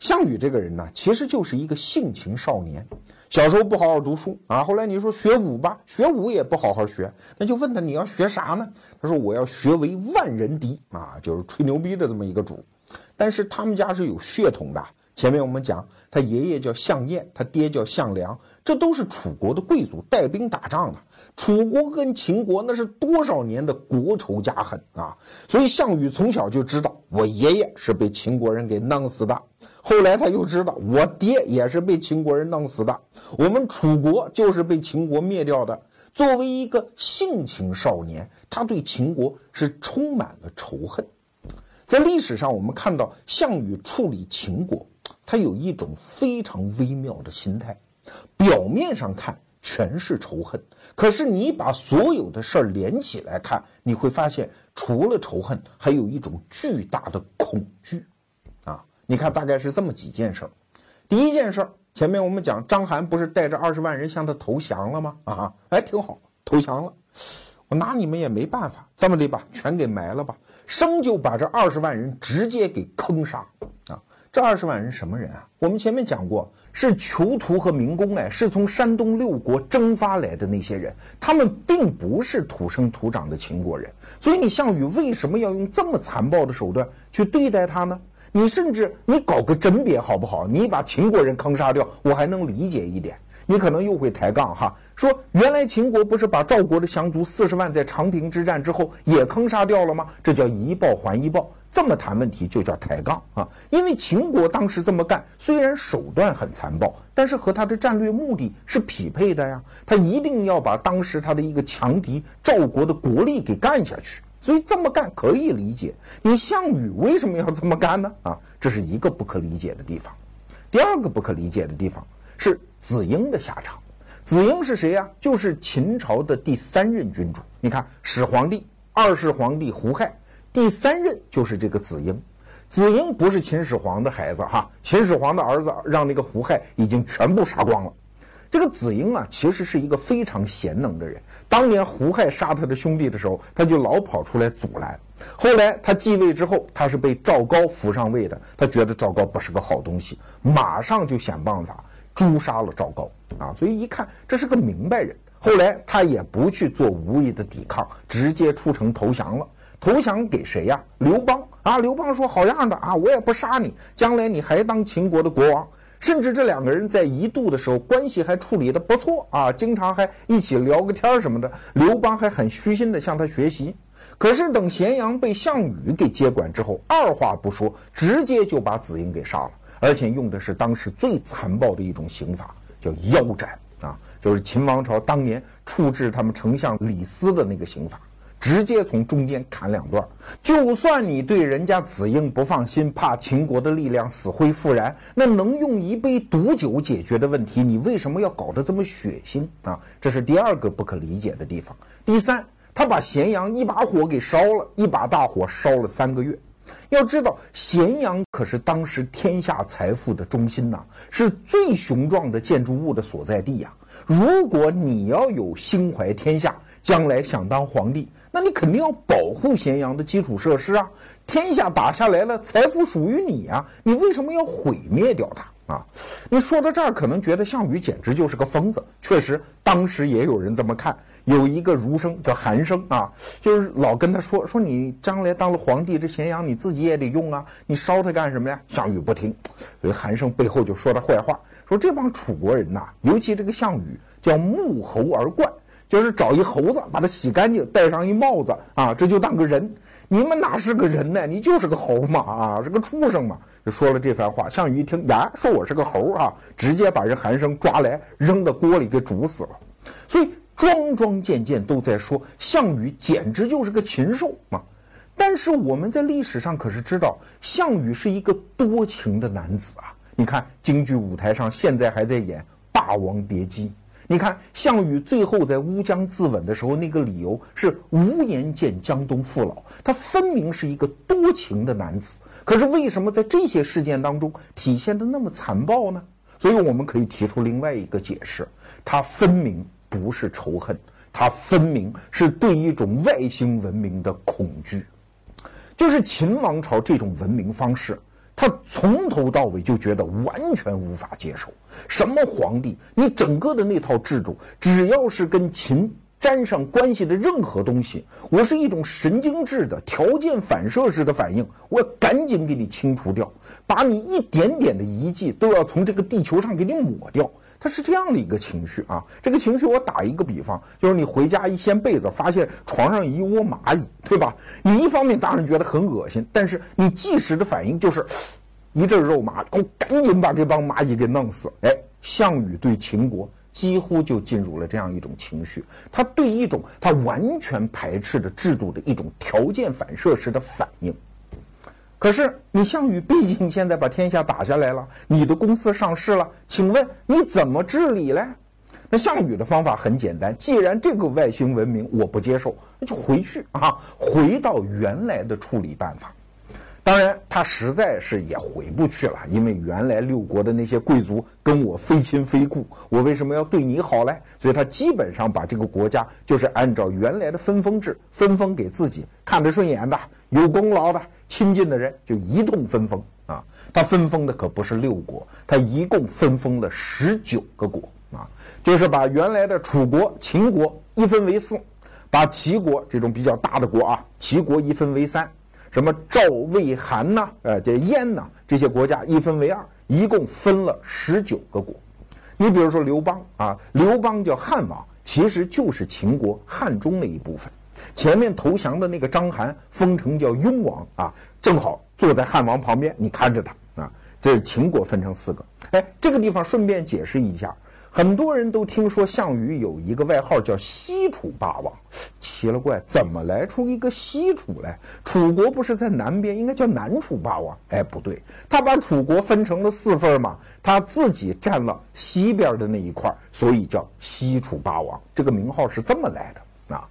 项羽这个人呢，其实就是一个性情少年，小时候不好好读书啊，后来你说学武吧，学武也不好好学，那就问他你要学啥呢？他说我要学为万人敌啊，就是吹牛逼的这么一个主。但是他们家是有血统的。前面我们讲，他爷爷叫项燕，他爹叫项梁，这都是楚国的贵族，带兵打仗的。楚国跟秦国那是多少年的国仇家恨啊！所以项羽从小就知道，我爷爷是被秦国人给弄死的。后来他又知道，我爹也是被秦国人弄死的。我们楚国就是被秦国灭掉的。作为一个性情少年，他对秦国是充满了仇恨。在历史上，我们看到项羽处理秦国。他有一种非常微妙的心态，表面上看全是仇恨，可是你把所有的事儿连起来看，你会发现除了仇恨，还有一种巨大的恐惧，啊，你看大概是这么几件事儿。第一件事儿，前面我们讲张邯不是带着二十万人向他投降了吗？啊，哎，挺好，投降了，我拿你们也没办法，这么的吧，全给埋了吧，生就把这二十万人直接给坑杀啊。这二十万人什么人啊？我们前面讲过，是囚徒和民工，哎，是从山东六国征发来的那些人，他们并不是土生土长的秦国人。所以你项羽为什么要用这么残暴的手段去对待他呢？你甚至你搞个甄别好不好？你把秦国人坑杀掉，我还能理解一点。你可能又会抬杠哈，说原来秦国不是把赵国的降卒四十万在长平之战之后也坑杀掉了吗？这叫一报还一报，这么谈问题就叫抬杠啊！因为秦国当时这么干，虽然手段很残暴，但是和他的战略目的是匹配的呀。他一定要把当时他的一个强敌赵国的国力给干下去，所以这么干可以理解。你项羽为什么要这么干呢？啊，这是一个不可理解的地方。第二个不可理解的地方是。子婴的下场，子婴是谁呀？就是秦朝的第三任君主。你看，始皇帝、二世皇帝胡亥，第三任就是这个子婴。子婴不是秦始皇的孩子哈，秦始皇的儿子让那个胡亥已经全部杀光了。这个子婴啊，其实是一个非常贤能的人。当年胡亥杀他的兄弟的时候，他就老跑出来阻拦。后来他继位之后，他是被赵高扶上位的，他觉得赵高不是个好东西，马上就想办法。诛杀了赵高啊，所以一看这是个明白人。后来他也不去做无谓的抵抗，直接出城投降了。投降给谁呀？刘邦啊！刘邦说：“好样的啊，我也不杀你，将来你还当秦国的国王。”甚至这两个人在一度的时候关系还处理的不错啊，经常还一起聊个天什么的。刘邦还很虚心的向他学习。可是等咸阳被项羽给接管之后，二话不说，直接就把子婴给杀了。而且用的是当时最残暴的一种刑法，叫腰斩啊，就是秦王朝当年处置他们丞相李斯的那个刑法，直接从中间砍两段。就算你对人家子婴不放心，怕秦国的力量死灰复燃，那能用一杯毒酒解决的问题，你为什么要搞得这么血腥啊？这是第二个不可理解的地方。第三，他把咸阳一把火给烧了，一把大火烧了三个月。要知道，咸阳可是当时天下财富的中心呐，是最雄壮的建筑物的所在地呀。如果你要有心怀天下，将来想当皇帝，那你肯定要保护咸阳的基础设施啊。天下打下来了，财富属于你啊，你为什么要毁灭掉它？啊。你说到这儿，可能觉得项羽简直就是个疯子。确实，当时也有人这么看。有一个儒生叫韩生啊，就是老跟他说说你将来当了皇帝，这咸阳你自己也得用啊，你烧它干什么呀？项羽不听，所以韩生背后就说他坏话，说这帮楚国人呐，尤其这个项羽叫沐猴而冠。就是找一猴子，把它洗干净，戴上一帽子啊，这就当个人。你们哪是个人呢？你就是个猴嘛啊，是个畜生嘛。就说了这番话，项羽一听呀，说我是个猴啊，直接把这韩生抓来扔到锅里给煮死了。所以桩桩件件都在说项羽简直就是个禽兽嘛。但是我们在历史上可是知道，项羽是一个多情的男子啊。你看京剧舞台上现在还在演《霸王别姬》。你看，项羽最后在乌江自刎的时候，那个理由是无颜见江东父老。他分明是一个多情的男子，可是为什么在这些事件当中体现的那么残暴呢？所以我们可以提出另外一个解释：他分明不是仇恨，他分明是对一种外星文明的恐惧，就是秦王朝这种文明方式。他从头到尾就觉得完全无法接受，什么皇帝，你整个的那套制度，只要是跟秦沾上关系的任何东西，我是一种神经质的条件反射式的反应，我要赶紧给你清除掉，把你一点点的遗迹都要从这个地球上给你抹掉。他是这样的一个情绪啊，这个情绪我打一个比方，就是你回家一掀被子，发现床上一窝蚂蚁，对吧？你一方面当然觉得很恶心，但是你即时的反应就是一阵肉麻，我赶紧把这帮蚂蚁给弄死。哎，项羽对秦国几乎就进入了这样一种情绪，他对一种他完全排斥的制度的一种条件反射式的反应。可是你项羽毕竟现在把天下打下来了，你的公司上市了，请问你怎么治理嘞？那项羽的方法很简单，既然这个外星文明我不接受，那就回去啊，回到原来的处理办法。当然，他实在是也回不去了，因为原来六国的那些贵族跟我非亲非故，我为什么要对你好嘞？所以他基本上把这个国家就是按照原来的分封制，分封给自己看得顺眼的、有功劳的、亲近的人，就一通分封啊。他分封的可不是六国，他一共分封了十九个国啊，就是把原来的楚国、秦国一分为四，把齐国这种比较大的国啊，齐国一分为三。什么赵、魏、韩呐，呃，这燕呐，这些国家一分为二，一共分了十九个国。你比如说刘邦啊，刘邦叫汉王，其实就是秦国汉中的一部分。前面投降的那个章邯封成叫雍王啊，正好坐在汉王旁边，你看着他啊。这是秦国分成四个。哎，这个地方顺便解释一下。很多人都听说项羽有一个外号叫西楚霸王，奇了怪，怎么来出一个西楚来？楚国不是在南边，应该叫南楚霸王。哎，不对，他把楚国分成了四份嘛，他自己占了西边的那一块，所以叫西楚霸王。这个名号是这么来的啊。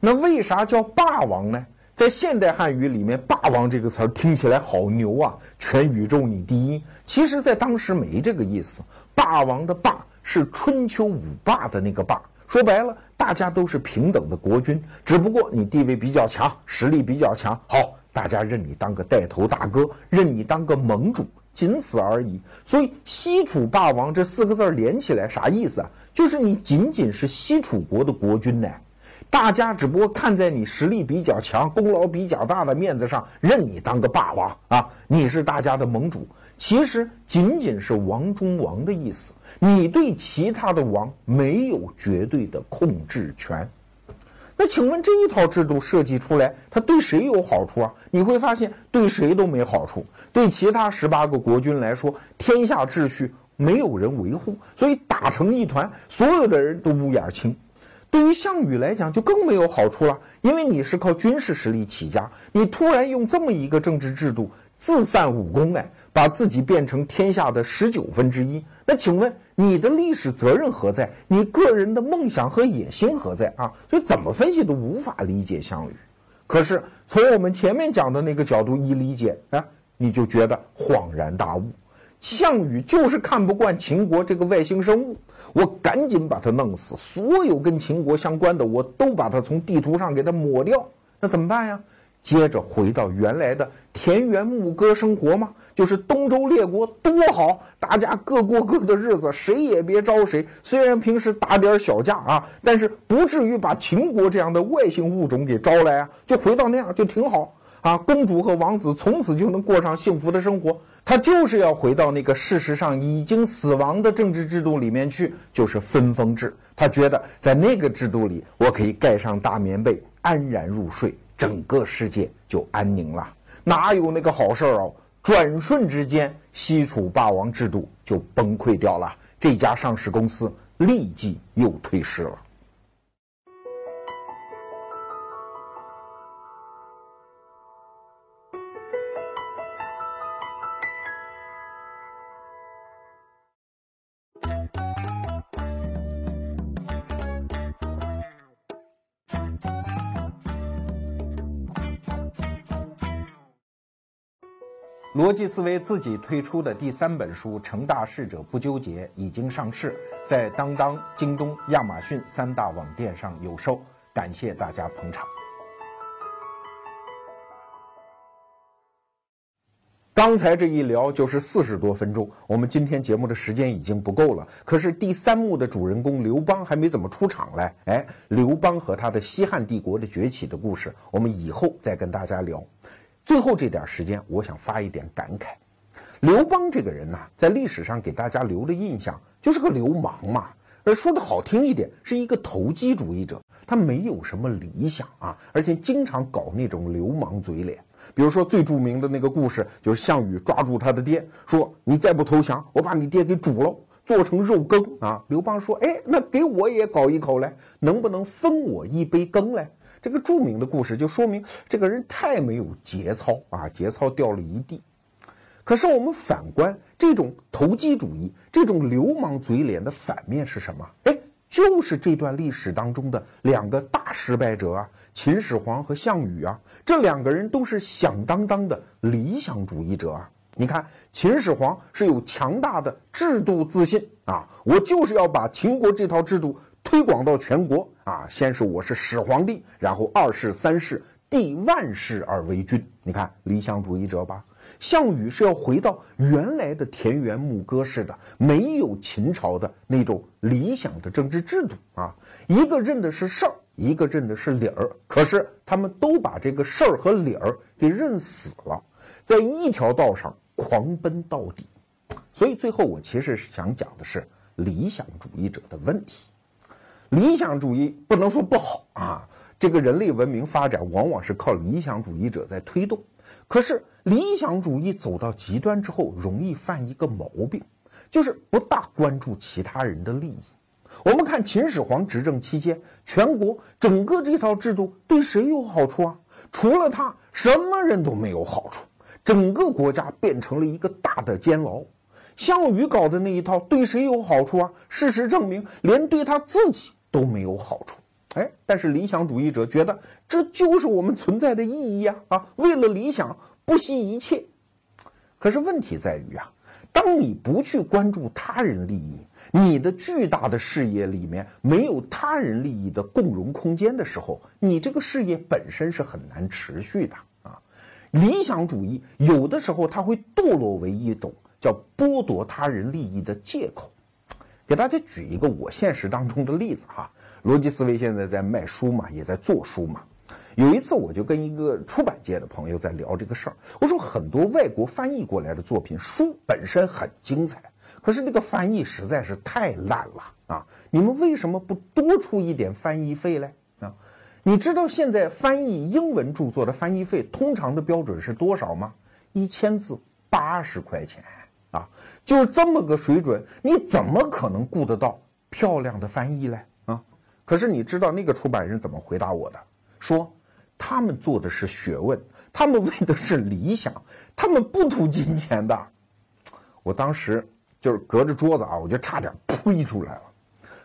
那为啥叫霸王呢？在现代汉语里面，“霸王”这个词儿听起来好牛啊，全宇宙你第一。其实，在当时没这个意思，“霸王”的“霸”。是春秋五霸的那个霸，说白了，大家都是平等的国君，只不过你地位比较强，实力比较强，好，大家认你当个带头大哥，认你当个盟主，仅此而已。所以“西楚霸王”这四个字连起来啥意思啊？就是你仅仅是西楚国的国君呢，大家只不过看在你实力比较强、功劳比较大的面子上，认你当个霸王啊，你是大家的盟主。其实仅仅是王中王的意思，你对其他的王没有绝对的控制权。那请问这一套制度设计出来，它对谁有好处啊？你会发现对谁都没好处。对其他十八个国君来说，天下秩序没有人维护，所以打成一团，所有的人都乌眼青。对于项羽来讲，就更没有好处了，因为你是靠军事实力起家，你突然用这么一个政治制度自散武功，哎。把自己变成天下的十九分之一，那请问你的历史责任何在？你个人的梦想和野心何在啊？所以怎么分析都无法理解项羽。可是从我们前面讲的那个角度一理解啊，你就觉得恍然大悟。项羽就是看不惯秦国这个外星生物，我赶紧把他弄死，所有跟秦国相关的我都把他从地图上给他抹掉。那怎么办呀？接着回到原来的田园牧歌生活吗？就是东周列国多好，大家各过各的日子，谁也别招谁。虽然平时打点小架啊，但是不至于把秦国这样的外星物种给招来啊。就回到那样就挺好啊，公主和王子从此就能过上幸福的生活。他就是要回到那个事实上已经死亡的政治制度里面去，就是分封制。他觉得在那个制度里，我可以盖上大棉被，安然入睡。整个世界就安宁了，哪有那个好事儿哦？转瞬之间，西楚霸王制度就崩溃掉了，这家上市公司立即又退市了。逻辑思维自己推出的第三本书《成大事者不纠结》已经上市，在当当、京东、亚马逊三大网店上有售。感谢大家捧场。刚才这一聊就是四十多分钟，我们今天节目的时间已经不够了。可是第三幕的主人公刘邦还没怎么出场嘞。哎，刘邦和他的西汉帝国的崛起的故事，我们以后再跟大家聊。最后这点时间，我想发一点感慨。刘邦这个人呢，在历史上给大家留的印象就是个流氓嘛。呃，说的好听一点，是一个投机主义者。他没有什么理想啊，而且经常搞那种流氓嘴脸。比如说最著名的那个故事，就是项羽抓住他的爹，说：“你再不投降，我把你爹给煮了，做成肉羹啊。”刘邦说：“哎，那给我也搞一口来，能不能分我一杯羹来？”这个著名的故事就说明这个人太没有节操啊，节操掉了一地。可是我们反观这种投机主义、这种流氓嘴脸的反面是什么？哎，就是这段历史当中的两个大失败者啊，秦始皇和项羽啊，这两个人都是响当当的理想主义者啊。你看，秦始皇是有强大的制度自信啊，我就是要把秦国这套制度。推广到全国啊！先是我是始皇帝，然后二世、三世，帝万世而为君。你看理想主义者吧。项羽是要回到原来的田园牧歌式的，没有秦朝的那种理想的政治制度啊。一个认的是事儿，一个认的是理儿。可是他们都把这个事儿和理儿给认死了，在一条道上狂奔到底。所以最后我其实是想讲的是理想主义者的问题。理想主义不能说不好啊，这个人类文明发展往往是靠理想主义者在推动。可是理想主义走到极端之后，容易犯一个毛病，就是不大关注其他人的利益。我们看秦始皇执政期间，全国整个这套制度对谁有好处啊？除了他，什么人都没有好处，整个国家变成了一个大的监牢。项羽搞的那一套对谁有好处啊？事实证明，连对他自己。都没有好处，哎，但是理想主义者觉得这就是我们存在的意义呀！啊，为了理想不惜一切。可是问题在于啊，当你不去关注他人利益，你的巨大的事业里面没有他人利益的共荣空间的时候，你这个事业本身是很难持续的啊。理想主义有的时候它会堕落为一种叫剥夺他人利益的借口。给大家举一个我现实当中的例子哈，逻辑思维现在在卖书嘛，也在做书嘛。有一次我就跟一个出版界的朋友在聊这个事儿，我说很多外国翻译过来的作品，书本身很精彩，可是那个翻译实在是太烂了啊！你们为什么不多出一点翻译费嘞？啊，你知道现在翻译英文著作的翻译费通常的标准是多少吗？一千字八十块钱。啊，就是这么个水准，你怎么可能顾得到漂亮的翻译嘞？啊，可是你知道那个出版人怎么回答我的？说他们做的是学问，他们为的是理想，他们不图金钱的。我当时就是隔着桌子啊，我就差点呸出来了。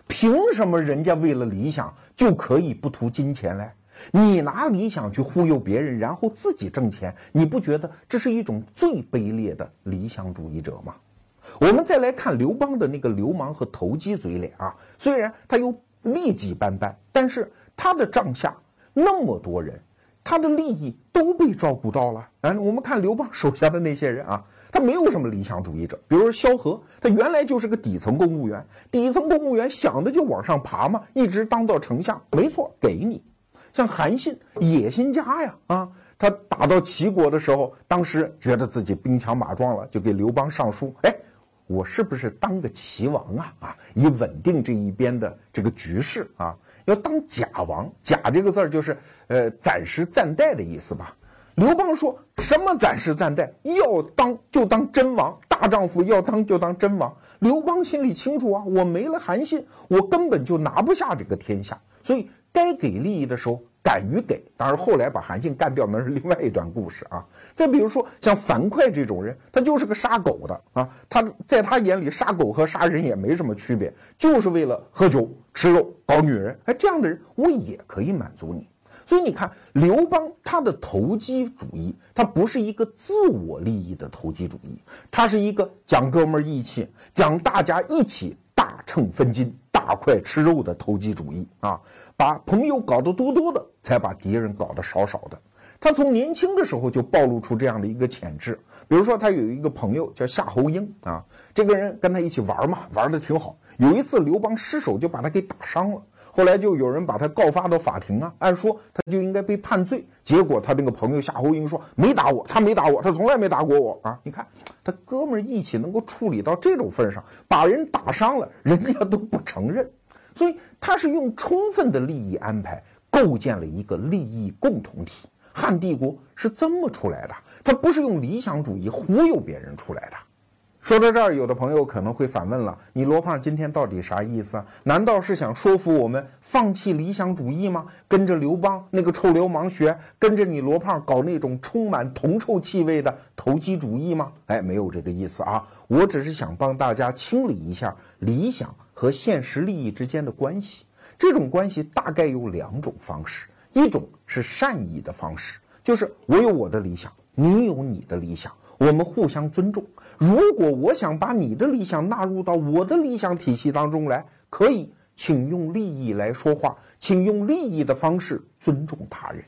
凭什么人家为了理想就可以不图金钱嘞？你拿理想去忽悠别人，然后自己挣钱，你不觉得这是一种最卑劣的理想主义者吗？我们再来看刘邦的那个流氓和投机嘴脸啊，虽然他又劣迹斑斑，但是他的帐下那么多人，他的利益都被照顾到了。嗯，我们看刘邦手下的那些人啊，他没有什么理想主义者。比如说萧何，他原来就是个底层公务员，底层公务员想的就往上爬嘛，一直当到丞相，没错，给你。像韩信，野心家呀，啊，他打到齐国的时候，当时觉得自己兵强马壮了，就给刘邦上书，哎。我是不是当个齐王啊？啊，以稳定这一边的这个局势啊，要当假王。假这个字儿就是呃暂时暂代的意思吧。刘邦说什么暂时暂代？要当就当真王，大丈夫要当就当真王。刘邦心里清楚啊，我没了韩信，我根本就拿不下这个天下，所以该给利益的时候。敢于给，当然后来把韩信干掉那是另外一段故事啊。再比如说像樊哙这种人，他就是个杀狗的啊，他在他眼里杀狗和杀人也没什么区别，就是为了喝酒、吃肉、搞女人。哎，这样的人我也可以满足你。所以你看，刘邦他的投机主义，他不是一个自我利益的投机主义，他是一个讲哥们义气、讲大家一起大秤分金、大块吃肉的投机主义啊。把朋友搞得多多的，才把敌人搞得少少的。他从年轻的时候就暴露出这样的一个潜质。比如说，他有一个朋友叫夏侯婴啊，这个人跟他一起玩嘛，玩的挺好。有一次刘邦失手就把他给打伤了，后来就有人把他告发到法庭啊，按说他就应该被判罪。结果他那个朋友夏侯婴说没打我，他没打我，他从来没打过我啊。你看他哥们义气能够处理到这种份上，把人打伤了，人家都不承认。所以他是用充分的利益安排构建了一个利益共同体。汉帝国是这么出来的，他不是用理想主义忽悠别人出来的。说到这儿，有的朋友可能会反问了：你罗胖今天到底啥意思啊？难道是想说服我们放弃理想主义吗？跟着刘邦那个臭流氓学，跟着你罗胖搞那种充满铜臭气味的投机主义吗？哎，没有这个意思啊，我只是想帮大家清理一下理想。和现实利益之间的关系，这种关系大概有两种方式，一种是善意的方式，就是我有我的理想，你有你的理想，我们互相尊重。如果我想把你的理想纳入到我的理想体系当中来，可以，请用利益来说话，请用利益的方式尊重他人。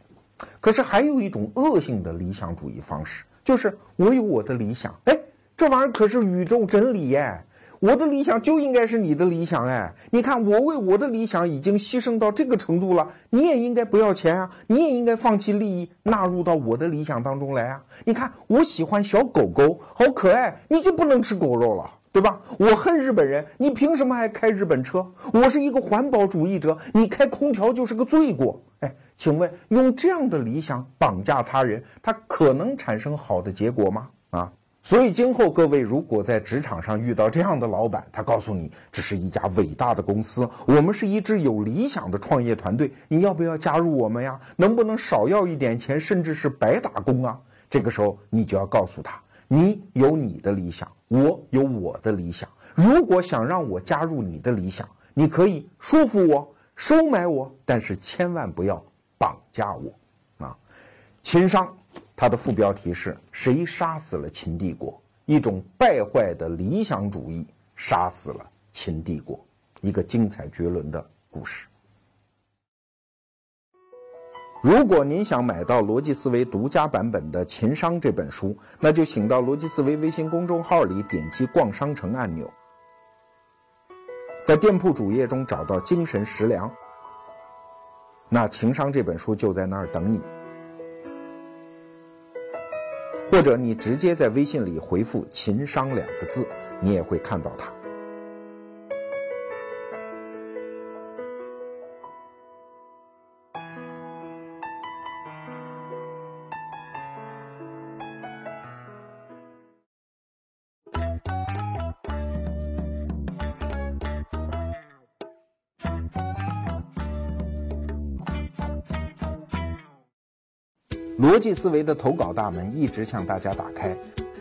可是还有一种恶性的理想主义方式，就是我有我的理想，哎，这玩意儿可是宇宙真理耶。我的理想就应该是你的理想哎！你看，我为我的理想已经牺牲到这个程度了，你也应该不要钱啊！你也应该放弃利益，纳入到我的理想当中来啊！你看，我喜欢小狗狗，好可爱，你就不能吃狗肉了，对吧？我恨日本人，你凭什么还开日本车？我是一个环保主义者，你开空调就是个罪过。哎，请问用这样的理想绑架他人，他可能产生好的结果吗？啊？所以，今后各位如果在职场上遇到这样的老板，他告诉你这是一家伟大的公司，我们是一支有理想的创业团队，你要不要加入我们呀？能不能少要一点钱，甚至是白打工啊？这个时候，你就要告诉他，你有你的理想，我有我的理想。如果想让我加入你的理想，你可以说服我、收买我，但是千万不要绑架我啊！情商。它的副标题是谁杀死了秦帝国？一种败坏的理想主义杀死了秦帝国，一个精彩绝伦的故事。如果您想买到逻辑思维独家版本的《秦商》这本书，那就请到逻辑思维微信公众号里点击逛商城按钮，在店铺主页中找到精神食粮，那《情商》这本书就在那儿等你。或者你直接在微信里回复“情商”两个字，你也会看到它。逻辑思维的投稿大门一直向大家打开。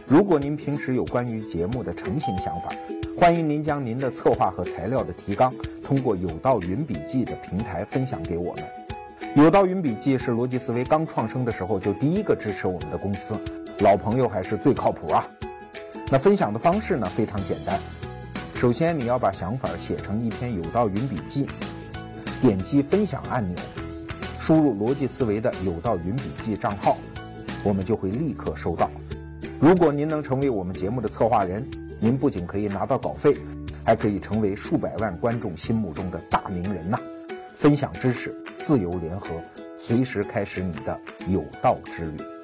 如果您平时有关于节目的成型想法，欢迎您将您的策划和材料的提纲通过有道云笔记的平台分享给我们。有道云笔记是逻辑思维刚创生的时候就第一个支持我们的公司，老朋友还是最靠谱啊。那分享的方式呢非常简单，首先你要把想法写成一篇有道云笔记，点击分享按钮。输入逻辑思维的有道云笔记账号，我们就会立刻收到。如果您能成为我们节目的策划人，您不仅可以拿到稿费，还可以成为数百万观众心目中的大名人呐！分享知识，自由联合，随时开始你的有道之旅。